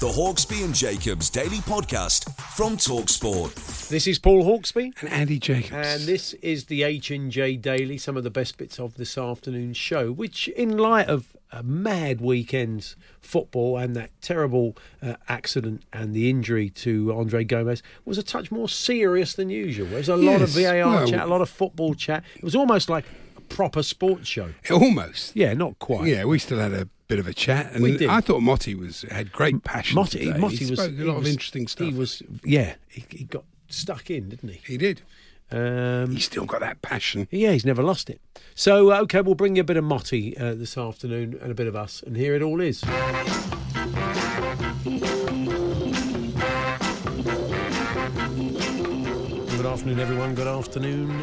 The Hawksbee and Jacobs Daily Podcast from Talksport. This is Paul Hawksbee. And Andy Jacobs. And this is the H&J Daily, some of the best bits of this afternoon's show, which in light of a mad weekend's football and that terrible uh, accident and the injury to Andre Gomes was a touch more serious than usual. There was a lot of VAR well- chat, a lot of football chat. It was almost like a proper sports show. Almost. Yeah, not quite. Yeah, we still had a bit of a chat, and We did. I thought Motty was had great passion. Motty, today. Motty he was spoke a lot of interesting stuff. He was, yeah, he, he got stuck in, didn't he? He did. Um, He's still got that passion. Yeah, he's never lost it. So, uh, okay, we'll bring you a bit of Motty uh, this afternoon and a bit of us, and here it all is. Good afternoon, everyone. Good afternoon,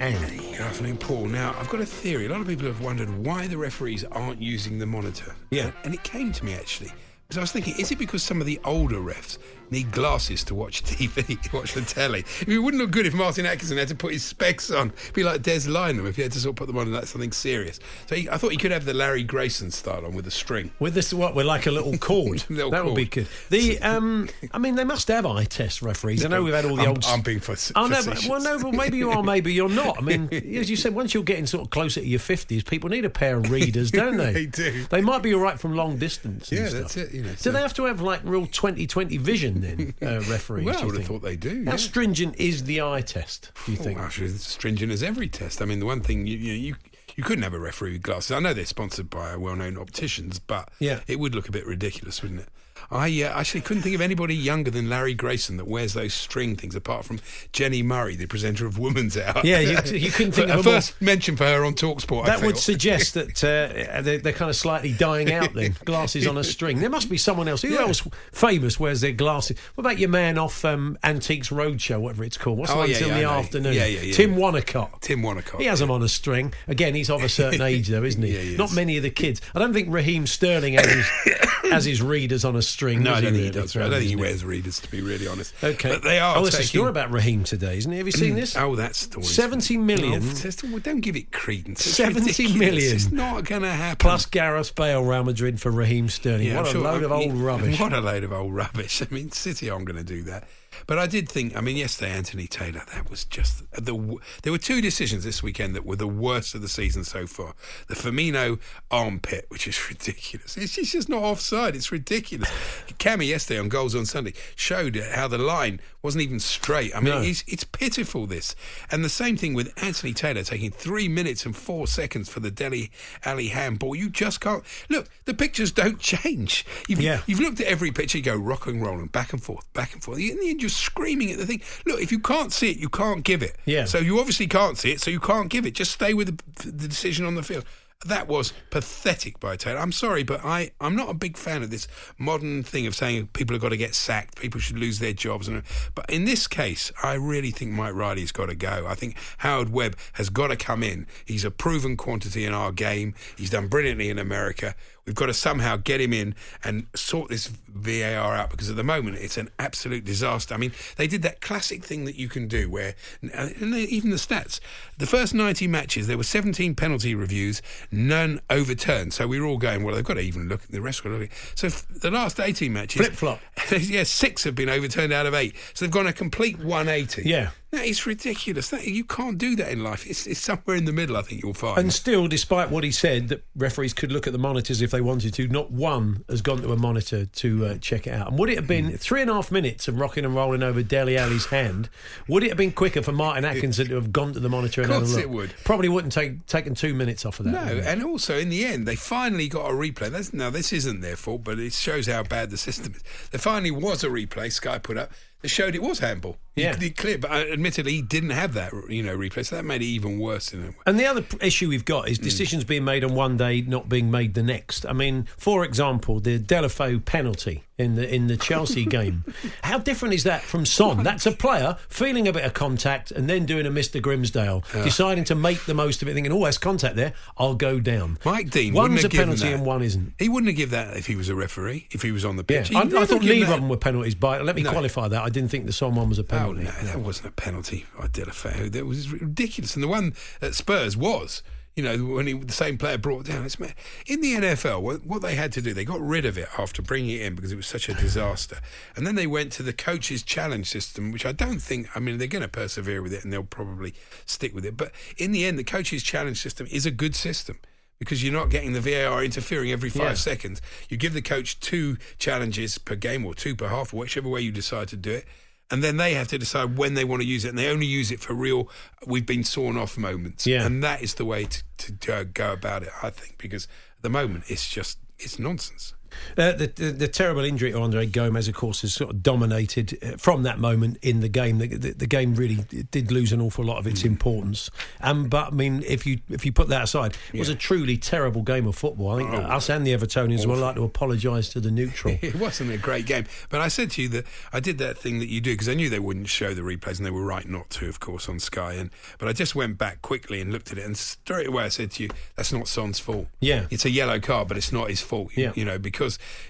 Good afternoon, Paul. Now, I've got a theory. A lot of people have wondered why the referees aren't using the monitor. Yeah. And it came to me actually. Because I was thinking, is it because some of the older refs need glasses to watch TV, watch the telly? It wouldn't look good if Martin Atkinson had to put his specs on. It'd be like Des Lynam if he had to sort of put them on and that's something serious. So he, I thought he could have the Larry Grayson style on with a string. With this, what we're like a little cord. Little that would be good. The, um, I mean, they must have eye test referees. I know we've had all the I'm- old. I'm being fac- Oh no, but, well, no, but maybe you are, maybe you're not. I mean, as you said, once you're getting sort of closer to your fifties, people need a pair of readers, don't they? They do. They might be all right from long distance. Yeah, stuff. that's it, you know, do so- they have to have like real 20/20 vision then, uh, referees? Well, I would have thought they do. How yeah. stringent is the eye test? Do you Oh, think? actually, it's stringent as every test. I mean, the one thing you you, you you couldn't have a referee with glasses. I know they're sponsored by well-known opticians, but Yeah. it would look a bit ridiculous, wouldn't it? I uh, actually couldn't think of anybody younger than Larry Grayson that wears those string things, apart from Jenny Murray, the presenter of Woman's Hour. Yeah, you- you couldn't think of a more- first mention for her on Talksport. I That would suggest that uh, they're, they're kind of slightly dying out then. Glasses on a string. There must be someone else. Who Yeah. else famous wears their glasses? What about your man off um, Antiques Roadshow, whatever it's called? What's the Oh, one yeah, till yeah, the afternoon? Yeah, yeah, yeah. Tim Wonnacott. Tim Wonnacott. He has them on a string. Again, he's of a certain age, though, isn't he? Yeah, he Not many of the kids. I don't think Raheem Sterling has his, has his readers on a string. No, I don't think he really? does. I don't think he wears readers, to be really honest. Okay. but they are. Oh, there's a taking- story about Raheem today, isn't it? Have you seen this? Mm. Oh, that story. 70 million. Oh, don't give it credence. It's 70 ridiculous. million. It's not going to happen. Plus Gareth Bale, Real Madrid for Raheem Sterling. Yeah, what I'm a sure- load of I- old rubbish. What a load of old rubbish. I mean, City aren't going to do that. But I did think, I mean, yesterday, Anthony Taylor, that was just the. There were two decisions this weekend that were the worst of the season so far. The Firmino armpit, which is ridiculous. It's it's just not offside. It's ridiculous. Kammy yesterday on Goals on Sunday showed how the line wasn't even straight. I mean, No. it's, it's pitiful, this. And the same thing with Anthony Taylor taking three minutes and four seconds for the Dele Alli handball. You just can't. Look, the pictures don't change. You've, Yeah. you've looked at every picture, you go rock and roll and back and forth, back and forth. You're screaming at the thing. Look, if you can't see it, you can't give it. Yeah. So you obviously can't see it, so you can't give it. Just stay with the, the decision on the field. That was pathetic by Taylor. I'm sorry, but I, I'm not a big fan of this modern thing of saying people have got to get sacked, people should lose their jobs. And, but in this case, I really think Mike Riley's got to go. I think Howard Webb has got to come in. He's a proven quantity in our game. He's done brilliantly in America. We've got to somehow get him in and sort this VAR out because at the moment it's an absolute disaster. I mean, they did that classic thing that you can do where, and even the stats, the first 90 matches, there were 17 penalty reviews, none overturned. So we were all going, well, they've got to even look at the rest. Got to look. So f- the last 18 matches, Flip-flop. yeah, six have been overturned out of eight. So they've gone a complete 180. Yeah. That is ridiculous. That, you can't do that in life. It's, it's somewhere in the middle. I think you'll find. And still, despite what he said, that referees could look at the monitors if they wanted to, not one has gone to a monitor to uh, check it out. And would it have been Hmm. three and a half minutes of rocking and rolling over Dele Alli's hand? Would it have been quicker for Martin Atkinson to have gone to the monitor and Of had a look? it would. Probably wouldn't take taken two minutes off of that. No, and also in the end, they finally got a replay. That's, now, this isn't their fault, but it shows how bad the system is. There finally was a replay Sky put up that showed it was handball. Yeah. He, he clear, but uh, admittedly, he didn't have that, you know, replay, so that made it even worse. In a way. And the other issue we've got is Hmm. decisions being made on one day, not being made the next. I mean, for example, the Deulofeu penalty in the in the Chelsea game. How different is that from Son? That's a player feeling a bit of contact and then doing a Mr Grimsdale, deciding to make the most of it, thinking, "Oh, there's contact there. I'll go down." Mike Dean One's a penalty and one isn't. He wouldn't have given that if he was a referee, if he was on the pitch. He'd I, I thought neither of them were penalties. But let me No. qualify that. I didn't think the Son one was a Oh penalty. no, that wasn't a penalty by Deulofeu. That was ridiculous. And the one at Spurs was, you know, when he, the same player brought down. It's in the NFL. What, what they had to do, they got rid of it after bringing it in because it was such a disaster. And then they went to the coaches' challenge system, which I don't think. I mean, they're going to persevere with it and they'll probably stick with it. But in the end, the coaches' challenge system is a good system. Because you're not getting the VAR interfering every five Yeah. seconds. You give the coach two challenges per game or two per half, or whichever way you decide to do it and then they have to decide when they want to use it, and they only use it for real. We've been sawn off moments, Yeah. and that is the way to, to, to go about it. I think because at the moment it's just it's nonsense. Uh, the, the, the terrible injury to Andre Gomes, of course, has sort of dominated uh, from that moment in the game. The, the, the game really did lose an awful lot of Mm. its importance. Um, but I mean, if you if you put that aside, it was a truly terrible game of football. I think Oh. us and the Evertonians would like to apologise to the neutral. It wasn't a great game, but I said to you that I did that thing that you do because I knew they wouldn't show the replays, and they were right not to, of course, on Sky. And but I just went back quickly and looked at it, and straight away I said to you, "That's not Son's fault. Yeah. it's a yellow card, but it's not his fault. You, Yeah. you know, because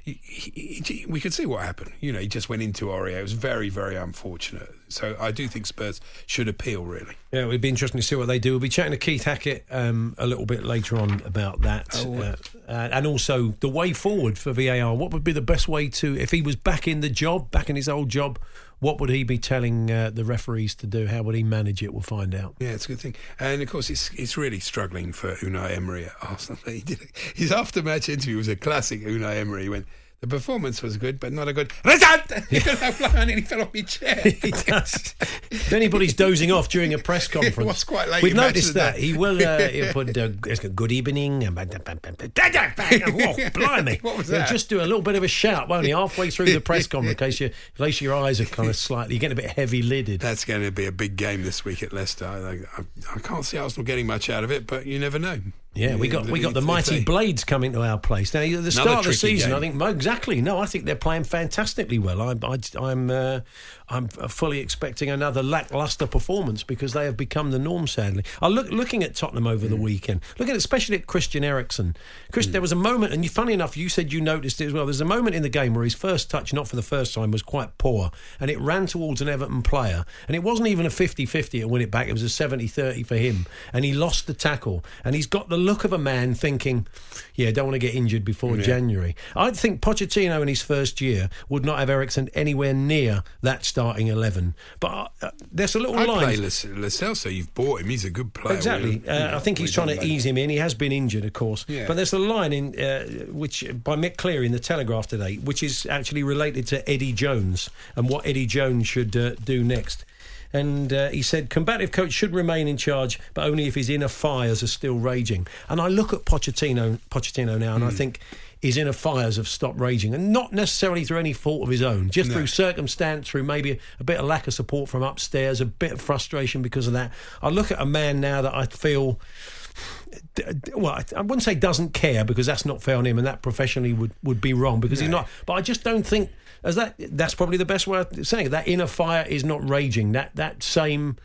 he, he, he- we could see what happened. You know, he just went into Aurier. It was very, very unfortunate. So I do think Spurs should appeal. Really, Yeah, it'd be interesting to see what they do. We'll be chatting to Keith Hackett um, a little bit later on about that, Oh, uh, uh, and also the way forward for VAR. What would be the best way to, if he was back in the job, back in his old job, what would he be telling uh, the referees to do? How would he manage it? We'll find out. Yeah, it's a good thing. And of course, it's it's really struggling for Unai Emery at Arsenal. He did his after match interview was a classic Unai Emery. Went, the performance was good, but not a good result. and he fell off his chair. he does. if anybody's dozing off during a press conference, it was quite late We've noticed that he will. Uh, he'll put uh, good evening. and Whoa, blimey! What was He'll that? just do a little bit of a shout, won't he? Halfway through the press conference, in case, you, in case your eyes are kind of slightly, you're getting a bit heavy lidded. That's going to be a big game this week at Leicester. I, I, I can't see Arsenal getting much out of it, but you never know. Yeah, we got we got the mighty Blades coming to our place now. At the start of the season, game. I think exactly. No, I think they're playing fantastically well. I'm I, I'm uh, I'm fully expecting another lackluster performance because they have become the norm. Sadly, I look looking at Tottenham over Mm. the weekend, looking at especially at Christian Eriksen. Chris, there was a moment, and you, funny enough, you said you noticed it as well. There's a moment in the game where his first touch, not for the first time, was quite poor, and it ran towards an Everton player, and it wasn't even a 50-50 to win it back. It was a 70-30 for him, and he lost the tackle, and he's got the look of a man thinking, "Yeah, don't want to get injured before January." I think Pochettino in his first year would not have Eriksen anywhere near that starting eleven. But uh, there's a little I line. Lo Celso, you've bought him. He's a good player. Exactly. Uh, I think he's trying to ease him in. He has been injured, of course. Yeah. But there's a line in uh, which by Mick Cleary in the Telegraph today, which is actually related to Eddie Jones and what Eddie Jones should uh, do next. And uh, he said, combative coach should remain in charge, but only if his inner fires are still raging. And I look at Pochettino, Pochettino now, Hmm. and I think his inner fires have stopped raging, and not necessarily through any fault of his own, just through circumstance, through maybe a, bit of lack of support from upstairs, a bit of frustration because of that. I look at a man now that I feel well, I- wouldn't say doesn't care because that's not fair on him, and that professionally would, would be wrong because he's not. But I just don't think as that. That's probably the best way of saying it. That inner fire is not raging. That that same.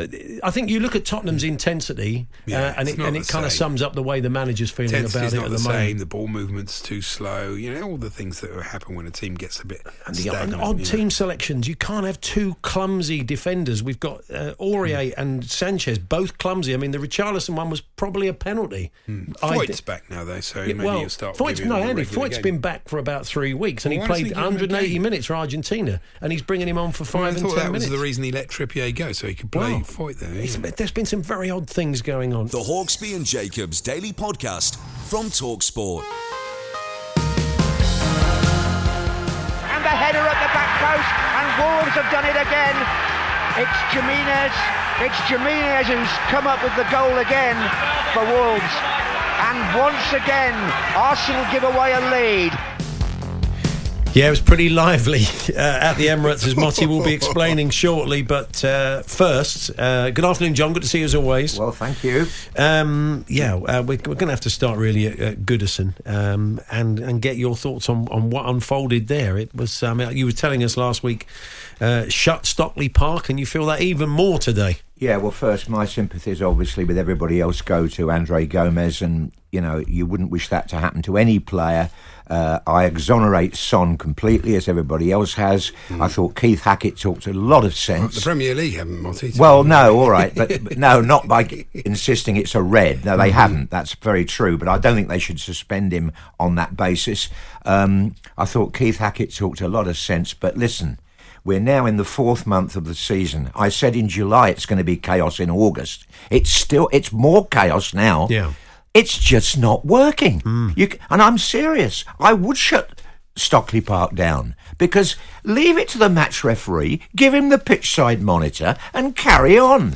Uh, I think you look at Tottenham's intensity, Yeah, uh, and it and it kind of sums up the way the manager's feeling about it at the, the, moment. The ball movement's too slow. You know all the things that happen when a team gets a bit And the odd, stagnant. odd you know. team selections. You can't have two clumsy defenders. We've got uh, Aurier Hmm. and Sanchez, both clumsy. I mean, the Richarlison one was probably a penalty. I Foyth's back now, though, so Yeah, maybe well, you'll start. Foyth's, no, Andy, Foyth's game. been back for about three weeks, and Well, he played he give him a 180 minutes for Argentina, and he's bringing him on for Well, five I and thought ten that was the reason he let Trippier go, so he could play Wow. Foyth there. It's- yeah. There's been some very odd things going on. The Hawksbee and Jacobs Daily Podcast from Talksport. and the header at the back post, and Wolves have done it again. It's Jimenez, it's Jimenez who's come up with the goal again for Wolves. And once again, Arsenal give away a lead. Yeah, it was pretty lively uh, at the Emirates, as Motty will be explaining shortly. But uh, first, uh, good afternoon, John. Good to see you as always. Well, thank you. Um, yeah, uh, we're, we're going to have to start really at, at Goodison um, and and get your thoughts on, on what unfolded there. It was um, you were telling us last week, uh, shut Stockley Park, and you feel that even more today. Yeah, well, first, my sympathies obviously with everybody else go to Andre Gomes, and you know you wouldn't wish that to happen to any player. Uh, I exonerate Son completely, as everybody else has. I thought Keith Hackett talked a lot of sense. The. Premier League haven't, Motty. Well, no, all right, but, but no, not by insisting it's a red. No, they haven't. That's very true. But I don't think they should suspend him on that basis. Um, I thought Keith Hackett talked a lot of sense. But listen, we're now in the fourth month of the season. I said in July it's going to be chaos in August. It's still, it's more chaos now. Yeah. It's just not working. Hmm. You, and I'm serious. I would shut Stockley Park down because leave it to the match referee, give him the pitch side monitor, and carry on.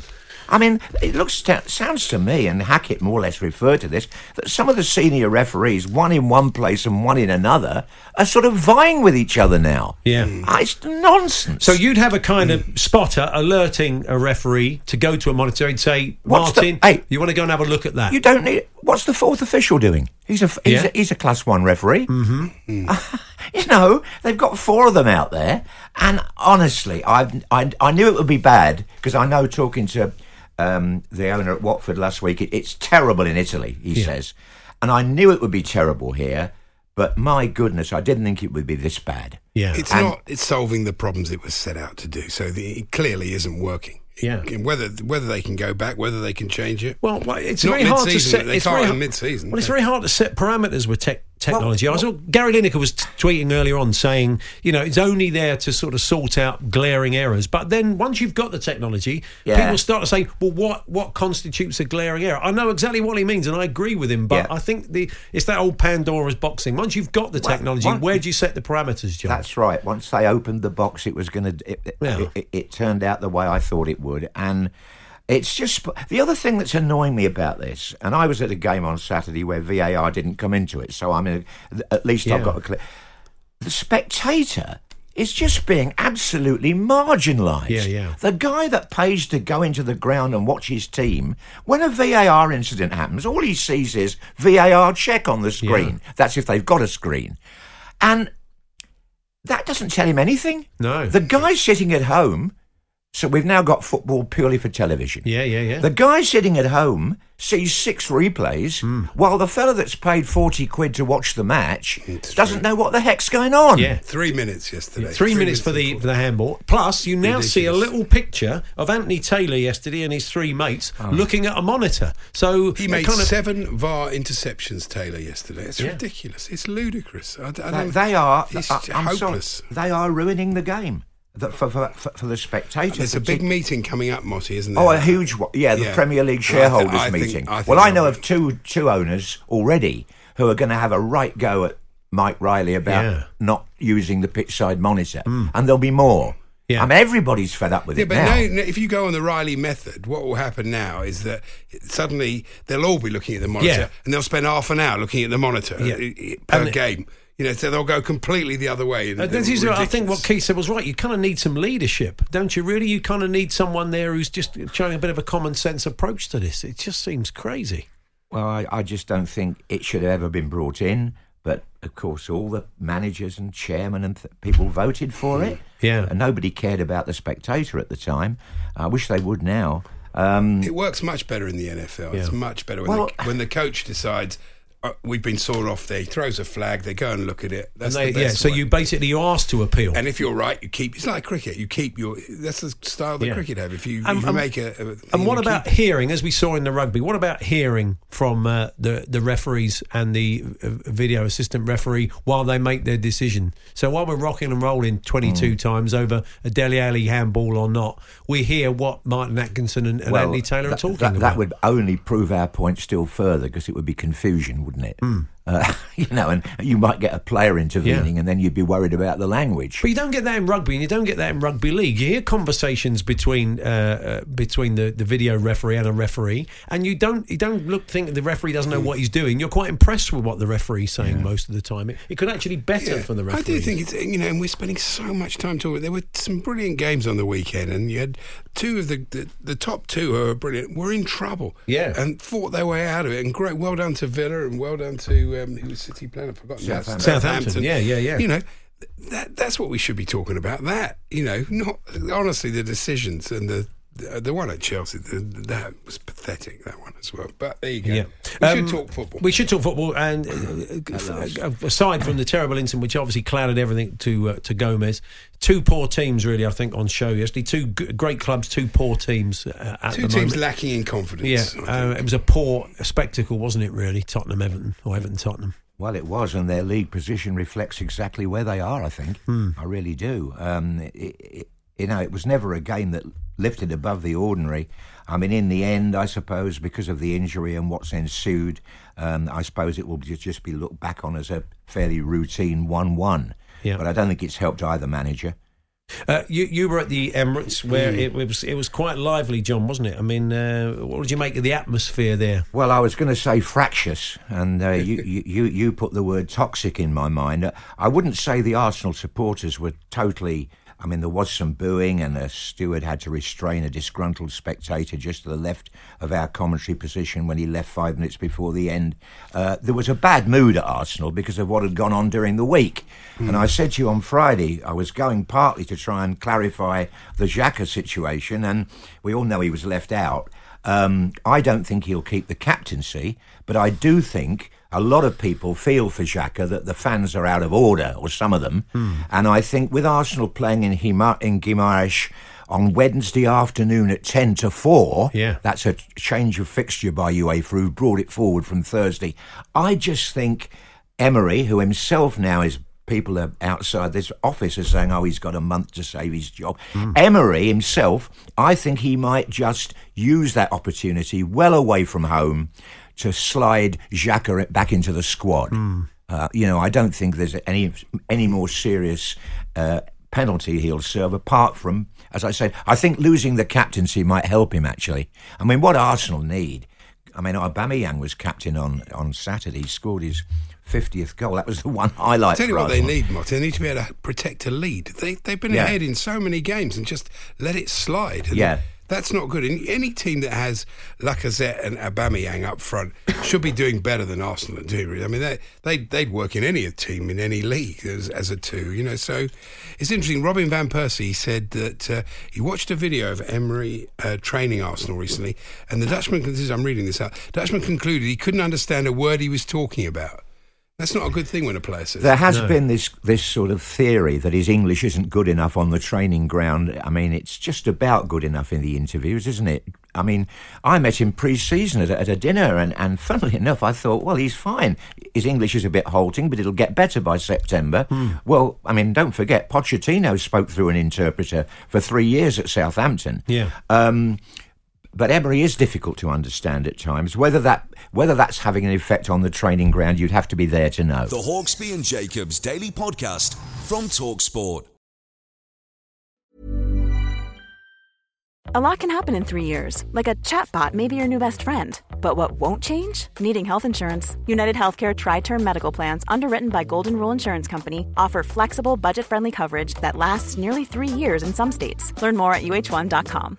I mean, it looks sounds to me, and Hackett more or less referred to this, that some of the senior referees, one in one place and one in another, are sort of vying with each other now. Yeah. Ah, It's nonsense. So you'd have a kind of spotter alerting a referee to go to a monitor and say, What's the- Martin, hey, you want to go and have a look at that? You don't need. What's the fourth official doing? He's a he's, Yeah. a, he's a class one referee. Mm-hmm. you know, they've got four of them out there, and honestly, I've, I I knew it would be bad because I know talking to um, the owner at Watford last week, it, it's terrible in Italy. He Yeah. says, and I knew it would be terrible here, but my goodness, I didn't think it would be this bad. yeah. It's And- not. It's solving the problems it was set out to do. So the, it clearly isn't working. Yeah. Whether whether they can go back, whether they can change it. Well, well, it's Not very hard to set. they it's can't very in hard- mid-season. Well, it's very hard to set parameters with tech technology. I saw Gary Lineker was t- tweeting earlier on saying, you know, it's only there to sort of sort out glaring errors. But then once you've got the technology, Yeah. people start to say, well, what what constitutes a glaring error? I know exactly what he means, and I agree with him. But Yeah. I think the it's that old Pandora's box thing. Once you've got the Well, technology, one- where do you set the parameters, John? That's right. Once they opened the box, it was going to. It, it- it, it turned out the way I thought it would, and it's just the other thing that's annoying me about this. And I was at a game on Saturday where VAR didn't come into it, so I'm in, at least Yeah. I've got a clip. The spectator is just being absolutely marginalised. Yeah, yeah. The guy that pays to go into the ground and watch his team, when a VAR incident happens, all he sees is VAR check on the screen. That's if they've got a screen. And that doesn't tell him anything. No. The guy sitting at home, so we've now got football purely for television. yeah, yeah, yeah. The guy sitting at home sees six replays, Hmm. while the fella that's paid 40 quid to watch the match doesn't know what the heck's going on. yeah. Three minutes yesterday. Three, minutes for the for the handball. Plus, you now see a little picture of Anthony Taylor yesterday and his three mates looking at a monitor. So He made kind of, seven VAR interceptions, Taylor, yesterday. It's Yeah. ridiculous. It's ludicrous. I, I They, they are. It's I, I'm hopeless. sorry. They are ruining the game the, for, for, for, for the spectator. There's a big meeting coming up, Motty, isn't there? Oh, a huge one. Yeah, the Yeah. Premier League Well, I thi- shareholders I think- meeting. I think well, I know of two two owners already who are going to have a right go at Mike Riley about Yeah. not using the pitch side monitor, hmm. and there'll be more. Yeah. I mean, everybody's fed up with Yeah, it but now. now, now, if you go on the Riley method, what will happen now is that suddenly they'll all be looking at the monitor Yeah. and they'll spend half an hour looking at the monitor Yeah. i- i- per And- game. You know, so they'll go completely the other way. and Uh, this is, I think what. Keith said was right. You kind of need some leadership, don't you? Really, you kind of need someone there who's just showing a bit of a common sense approach to this. It just seems crazy. Well, I, I just don't think it should have ever been brought in. But of course, all the managers and chairmen and th- people voted for it. Yeah. and nobody cared about the spectator at the time. I wish they would now. Um, It works much better in the NFL. It's much better when, Well- the, when the coach decides. Uh, we've been sawn off there. He throws a flag. They go and look at it. That's they, the yeah, so way. you basically you asked to appeal. And if you're right, you keep. It's like cricket. You keep your. That's the style that Yeah. cricket have. If you, And- if you and- make a. a And what about keep- hearing, as we saw in the rugby? What about hearing from uh, the the referees and the uh, video assistant referee while they make their decision? So while we're rocking and rolling twenty two times over a Dele Alli handball or not, we hear what Martin Atkinson and, and Anthony Taylor that, are talking that, about. that would only prove our point still further because it would be confusion, wouldn't it? Uh, you know, and you might get a player intervening, Yeah. and then you'd be worried about the language. But you don't get that in rugby, and you don't get that in rugby league. You hear conversations between uh, uh, between the, the video referee and a referee, and you don't you don't look think the referee doesn't know what he's doing. You're quite impressed with what the referee's saying most of the time. It, it could actually be better Yeah, for the referee. I do think it's you know, and we're spending so much time talking. There were some brilliant games on the weekend, and you had two of the the, the top two who are brilliant were in trouble. Yeah. and fought their way out of it. And great, well done to Villa, and well done to um, who was City playing. I've forgotten. Southampton. Southampton, yeah, yeah, yeah. You know. That that's what we should be talking about. That you know, not honestly the decisions and the the, the one at Chelsea. The, that was pathetic. That one as well. But there you go. Yeah. We Um, should talk football. We should talk football, and uh, uh, aside from the terrible incident, which obviously clouded everything to uh, to Gomes, two poor teams really, I think, on show yesterday. Two g- great clubs, two poor teams uh, at Two the teams moment. lacking in confidence. yeah, uh, it was a poor spectacle, wasn't it? Really, Tottenham, Everton, or Everton, Tottenham. Well, it was, and their league position reflects exactly where they are. I think Hmm. I really do. Um, it, it, you know, it was never a game that lifted above the ordinary. I mean, in the end, I suppose because of the injury and what's ensued, um, I suppose it will just be looked back on as a fairly routine one-one. Yeah. But I don't think it's helped either manager. Uh, you you were at the Emirates where it was it was quite lively, John, wasn't it? I mean, uh, what did you make of the atmosphere there? Well, I was going to say fractious, and uh, you, you, you you put the word toxic in my mind. Uh, I wouldn't say the Arsenal supporters were totally. I mean, there was some booing, and a steward had to restrain a disgruntled spectator just to the left of our commentary position when he left five minutes before the end. Uh, there was a bad mood at Arsenal because of what had gone on during the week. And I said to you on Friday, I was going partly to try and clarify the Xhaka situation, and we all know he was left out. Um, I don't think he'll keep the captaincy, but I do think a lot of people feel for Xhaka that the fans are out of order, or some of them. Hmm. And I think with Arsenal playing in, Hima- in Guimaraes on Wednesday afternoon at 10 to 4, Yeah. that's a change of fixture by UEFA, who brought it forward from Thursday. I just think Emery, who himself now is people are outside this office are saying, oh, he's got a month to save his job. Hmm. Emery himself, I think he might just use that opportunity well away from home to slide Xhaka back into the squad. Uh, you know, I don't think there's any any more serious uh, penalty he'll serve apart from, as I said, I think losing the captaincy might help him actually. I mean, what Arsenal need. I mean, Aubameyang was captain on on Saturday. He scored his fiftieth goal. That was the one highlight. Tell you what they need, Martin. They need to be able to protect a lead. They they've been Yeah. ahead in so many games and just let it slide. And Yeah. That's not good. And any team that has Lacazette and Aubameyang up front should be doing better than Arsenal are doing. I mean, they, they, they'd work in any team in any league as, as a two, you know. So it's interesting. Robin Van Persie said that uh, he watched a video of Emery uh, training Arsenal recently, and the Dutchman, this is, I'm reading this out, Dutchman concluded he couldn't understand a word he was talking about. That's not a good thing when a player says There that. has been this this sort of theory that his English isn't good enough on the training ground. I mean, it's just about good enough in the interviews, isn't it? I mean, I met him pre-season at a, at a dinner, and, and funnily enough, I thought, well, he's fine. His English is a bit halting, but it'll get better by September. Well, I mean, don't forget, Pochettino spoke through an interpreter for three years at Southampton. Yeah. Um, but Emery is difficult to understand at times. Whether that whether that's having an effect on the training ground, you'd have to be there to know. The Hawksbee and Jacobs Daily Podcast from Talksport. A lot can happen in three years, like a chatbot may be your new best friend. But what won't change? Needing health insurance. United Healthcare Tri Term Medical Plans, underwritten by Golden Rule Insurance Company, offer flexible, budget friendly coverage that lasts nearly three years in some states. Learn more at uh1.com.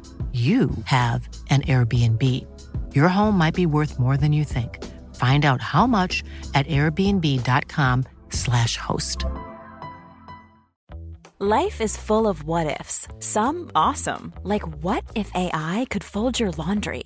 you have an Airbnb. Your home might be worth more than you think. Find out how much at airbnb.com/slash host. Life is full of what ifs. Some awesome, like what if AI could fold your laundry?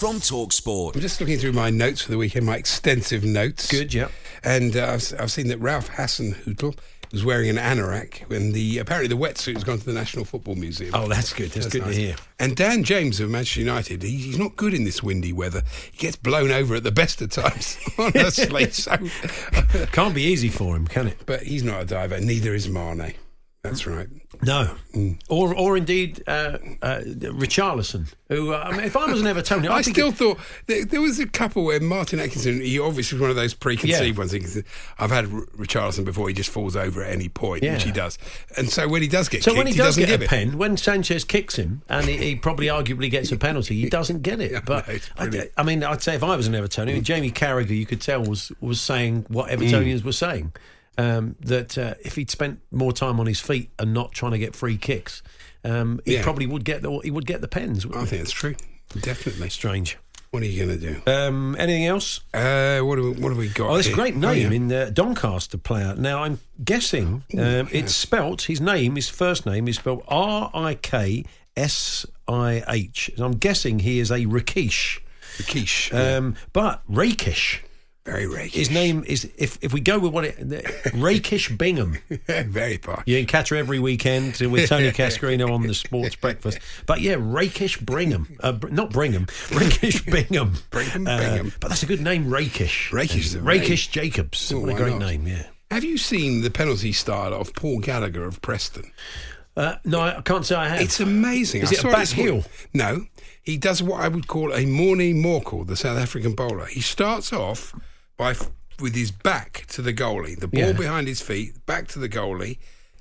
from Talksport. I'm just looking through my notes for the weekend, my extensive notes. Good, yeah. And uh, I've, I've seen that Ralph Hasenhüttl was wearing an anorak when the apparently the wetsuit has gone to the National Football Museum. Oh, that's good. That's, good nice. to hear. And Dan James of Manchester United, he, he's not good in this windy weather. He gets blown over at the best of times. Honestly, so Can't be easy for him, can it? but he's not a diver. Neither is Mane. That's right. No, or or indeed uh, uh, Richarlison, who uh, I mean, if I was an Evertonian, I I'd be still thought there, there was a couple where Martin Atkinson, he obviously was one of those preconceived Yeah. ones. I've had Richarlison before; he just falls over at any point, Yeah. which he does. And so when he does get So kicked, when he, does doesn't get a it. pen, when Sanchez kicks him, and he, he probably arguably gets a penalty, he doesn't get it. But no, I. I mean, I'd say if I was an Evertonian, Jamie Carragher, you could tell was was saying what Evertonians were saying. Um, that uh, if he'd spent more time on his feet and not trying to get free kicks, um, he Yeah. probably would get the he would get the pens. I think it's true. Definitely. Strange. What are you going to do? Um, anything else? Uh, what, do we, what have we got? Oh, a here? great Oh, name yeah. in uh, Doncaster player. Now I'm guessing um, it's spelt. His name, his first name, is spelled R I K S I H. And I'm guessing he is a Rakish, The quiche. yeah. um, but Rakish. Very rakish. His name is if if we go with what it Rakish Bingham. Very posh. You can catch her every weekend with Tony Cascarino on the Sports Breakfast. But yeah, Rakish Brigham, uh, not Brigham, Rakish Bingham. Brigham Uh, Bingham. but that's a good name, Rakish. Rakish very- Rakish Jacobs. Oh, what a great not? name, yeah. Have you seen the penalty style of Paul Gallagher of Preston? Uh, no, I can't say I have. It's amazing. Is I it a back heel? No, he does what I would call a Morne Morkel, the South African bowler. He starts off by with his back to the goalie, the ball Yeah. behind his feet, back to the goalie.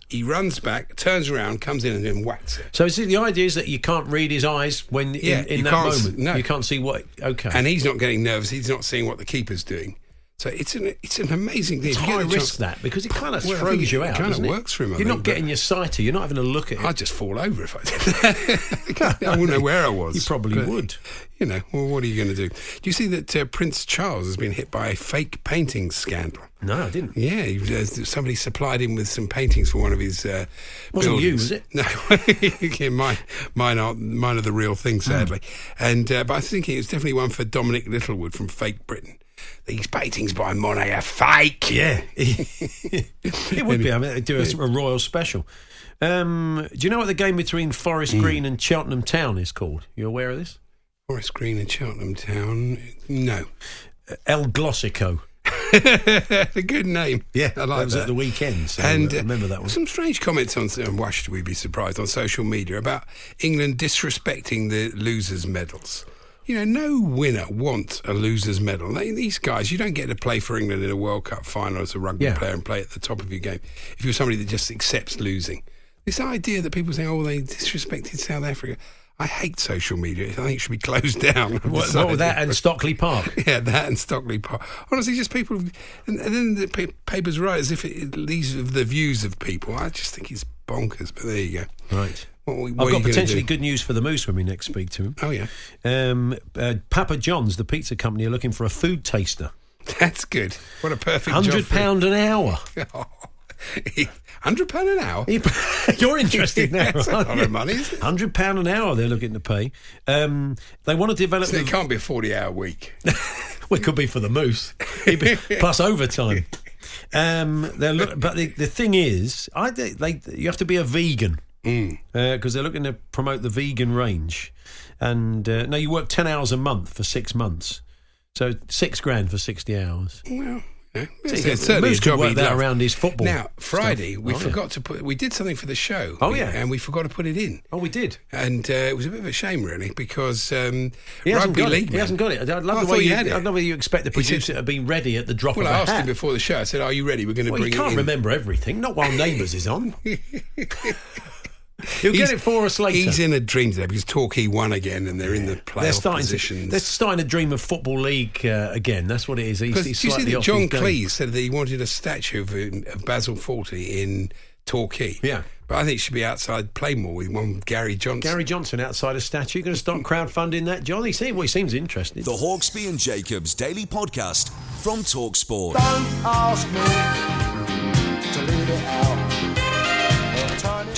He runs back, turns around, comes in, and then whacks it. So the idea is that you can't read his eyes when Yeah, in, in that moment? no. You can't see what. Okay. And he's not getting nervous. He's not seeing what the keeper's doing. So it's an it's an amazing thing. it's you high risk chance- that because it kind of Well, throws think you it out. kinda doesn't it? works for him, I You're think, not getting your sighter. You're not having a look at it. I'd just fall over if I did that. I wouldn't know where I was. You probably But, would. You know, well, what are you going to do? Do you see that uh, Prince Charles has been hit by a fake painting scandal? no, I didn't. Yeah, he, uh, somebody supplied him with some paintings for one of his. Uh, Wasn't you, buildings. was it? No, yeah, mine, mine aren't. Mine are the real thing, sadly. And uh, but I thinking it was definitely one for Dominic Littlewood from Fake Britain. These paintings by Monet are fake. Yeah, it would be. I mean, they'd do a, a royal special. Um, do you know what the game between Forest Hmm. Green and Cheltenham Town is called? You aware of this? Forest Green and Cheltenham Town. No, El Glossico. a good name. Yeah, I like that was that. at the weekend. So and uh, uh, remember that one. Some strange comments on, and why should we be surprised, on social media about England disrespecting the losers' medals. You know, no winner wants a loser's medal. They, these guys, you don't get to play for England in a World Cup final as a rugby Yeah. player and play at the top of your game if you're somebody that just accepts losing. This idea that people say, oh, they disrespected South Africa. I hate social media. I think it should be closed down. What, what with that and Stockley Park? Yeah, that and Stockley Park. Honestly, just people, and, and then the pa- papers write as if it, these are the views of people. I just think it's bonkers. But there you go. Right. What, what I've got potentially good news for the Moose when we next speak to him. Oh yeah, Um, uh, Papa John's, the pizza company, are looking for a food taster. that's good. What a perfect hundred pound an hour. Hundred pound an hour. You're interested now. That's a lot of money? Hundred pound an hour they're looking to pay. Um, they want to develop. So the- it can't be a forty-hour week. well, it could be for the moose, be- plus overtime. Um, they're look, but the, the thing is, I think they you have to be a vegan because they're looking to promote the vegan range. And uh, now you work ten hours a month for six months, so six grand for sixty hours. Well, yeah, So it's he certainly a Moose could work that love. around his football Now, Friday, stuff. we Oh, yeah. forgot to put. We did something for the show. Oh, yeah. and we forgot to put it in. Oh, we did. And uh, it was a bit of a shame, really, because um, He hasn't rugby got league. it. He hasn't got it. I'd Oh, love I the way he you. had it. I'd love the way you expect the He said- producer to be ready at the drop Well, of I a asked hat. him before the show. I said, "Are you ready? We're going to Well, bring you it can't in." remember everything. Not while Neighbours is on. He'll get it for us later. He's in a dream today because Torquay won again, and they're in the playoff they're starting positions. to. They're starting to dream of football league uh, again. That's what it is. He's, Because he's you see that John. Cleese said that he wanted a statue of, of Basil Fawlty in Torquay? Yeah. But I think it should be outside Plainmoor with one Gary Johnson. Gary Johnson outside a statue. Going to start crowdfunding that, John? He seems, well, he seems interested. The Hawksbee and Jacobs Daily Podcast from Talksport.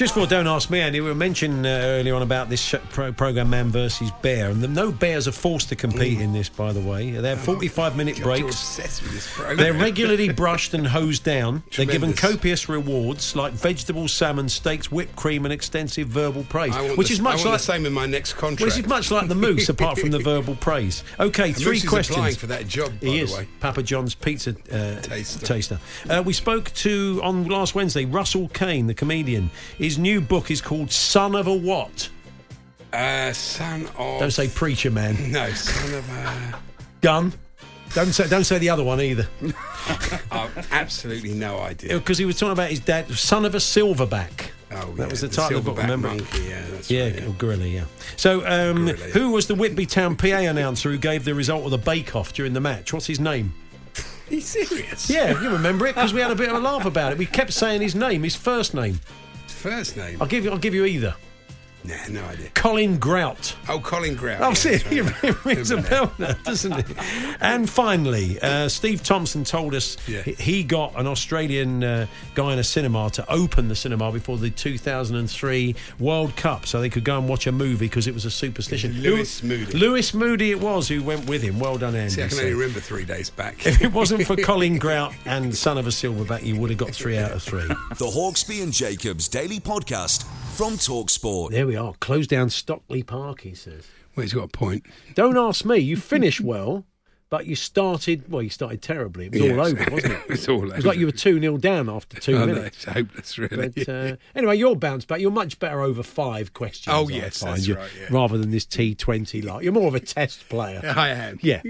Just for Don't Ask Me, Andy, we were mentioning uh, earlier on about this sh- pro- program Man versus Bear, and the, no bears are forced to compete in this, by the way. They have 45 minute God, breaks. obsessed with this. They're regularly brushed and hosed down. They're given copious rewards like vegetables, salmon, steaks, whipped cream, and extensive verbal praise, I want which the, is much like the same in my next contract. which is much like the moose, apart from the verbal praise. Okay, And three Moose questions. applying for that job, by he is way. Papa John's pizza uh, Taster. taster. Uh, we spoke to on last Wednesday. Russell Kane, the comedian. His new book is called "Son of a What." Uh, son of. Don't say preacher man. No, son of a. Gun. Don't say don't say the other one either, I've absolutely no idea. because he was talking about his dad, son of a silverback. Oh, that yeah, was the title of the book. Remember? monkey. Yeah, Yeah, right, or gorilla, yeah. So, um, Gorilla, yeah. who was the Whitby Town PA announcer who gave the result of the Bake Off during the match? What's his name? You serious? Yeah, you remember it because we had a bit of a laugh about it. We kept saying his name, his first name. First name? I'll give you. I'll give you either. Nah, no idea. Colin Grout. Oh, Colin Grout. Oh, yeah, see, that's it rings a bell now, doesn't it? And finally, uh, Steve Thompson told us Yeah. he- he got an Australian uh, guy in a cinema to open the cinema before the 2003 World Cup, so they could go and watch a movie because it was a superstition. Lewis Who- Moody. Lewis Moody, it was who went with him. Well done, Andy. See, I can So- only remember three days back. if it wasn't for Colin Grout and Son of a Silverback, you would have got three out of three. The Hawksbee and Jacobs Daily Podcast from Talksport. There we are. Close down Stockley Park, he says. Well, he's got a point. Don't ask me. You finish well, but you started, well, you started terribly. It was all over, wasn't it? It was all over. It was like you were 2 0 down after two Oh, no, minutes. it's hopeless, really. But uh, anyway, you're bounced back. You're much better over five questions. Oh, yes, that's you, right, yeah. Rather than this T20 like. You're more of a test player. I am. Yeah.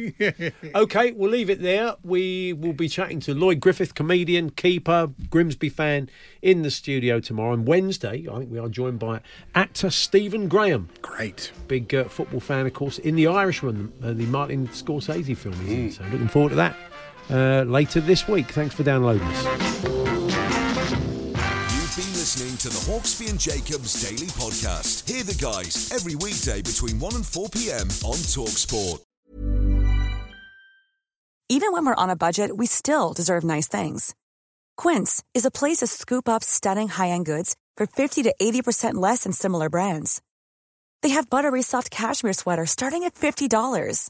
okay, we'll leave it there. We will be chatting to Lloyd Griffith, comedian, keeper, Grimsby fan, in the studio tomorrow. And Wednesday, I think we are joined by actor Stephen Graham. Great. Big uh, football fan, of course, in The Irishman, uh, the Martin Scorsese film he's Mm. in. So looking forward to that uh, later this week. Thanks for downloading us. You've been listening to the Hawksbee and Jacobs Daily Podcast. Hear the guys every weekday between 1 and 4 p.m. on Talksport. Even when we're on a budget, we still deserve nice things. Quince is a place to scoop up stunning high-end goods for 50 to 80% less than similar brands. They have buttery soft cashmere sweaters starting at $50,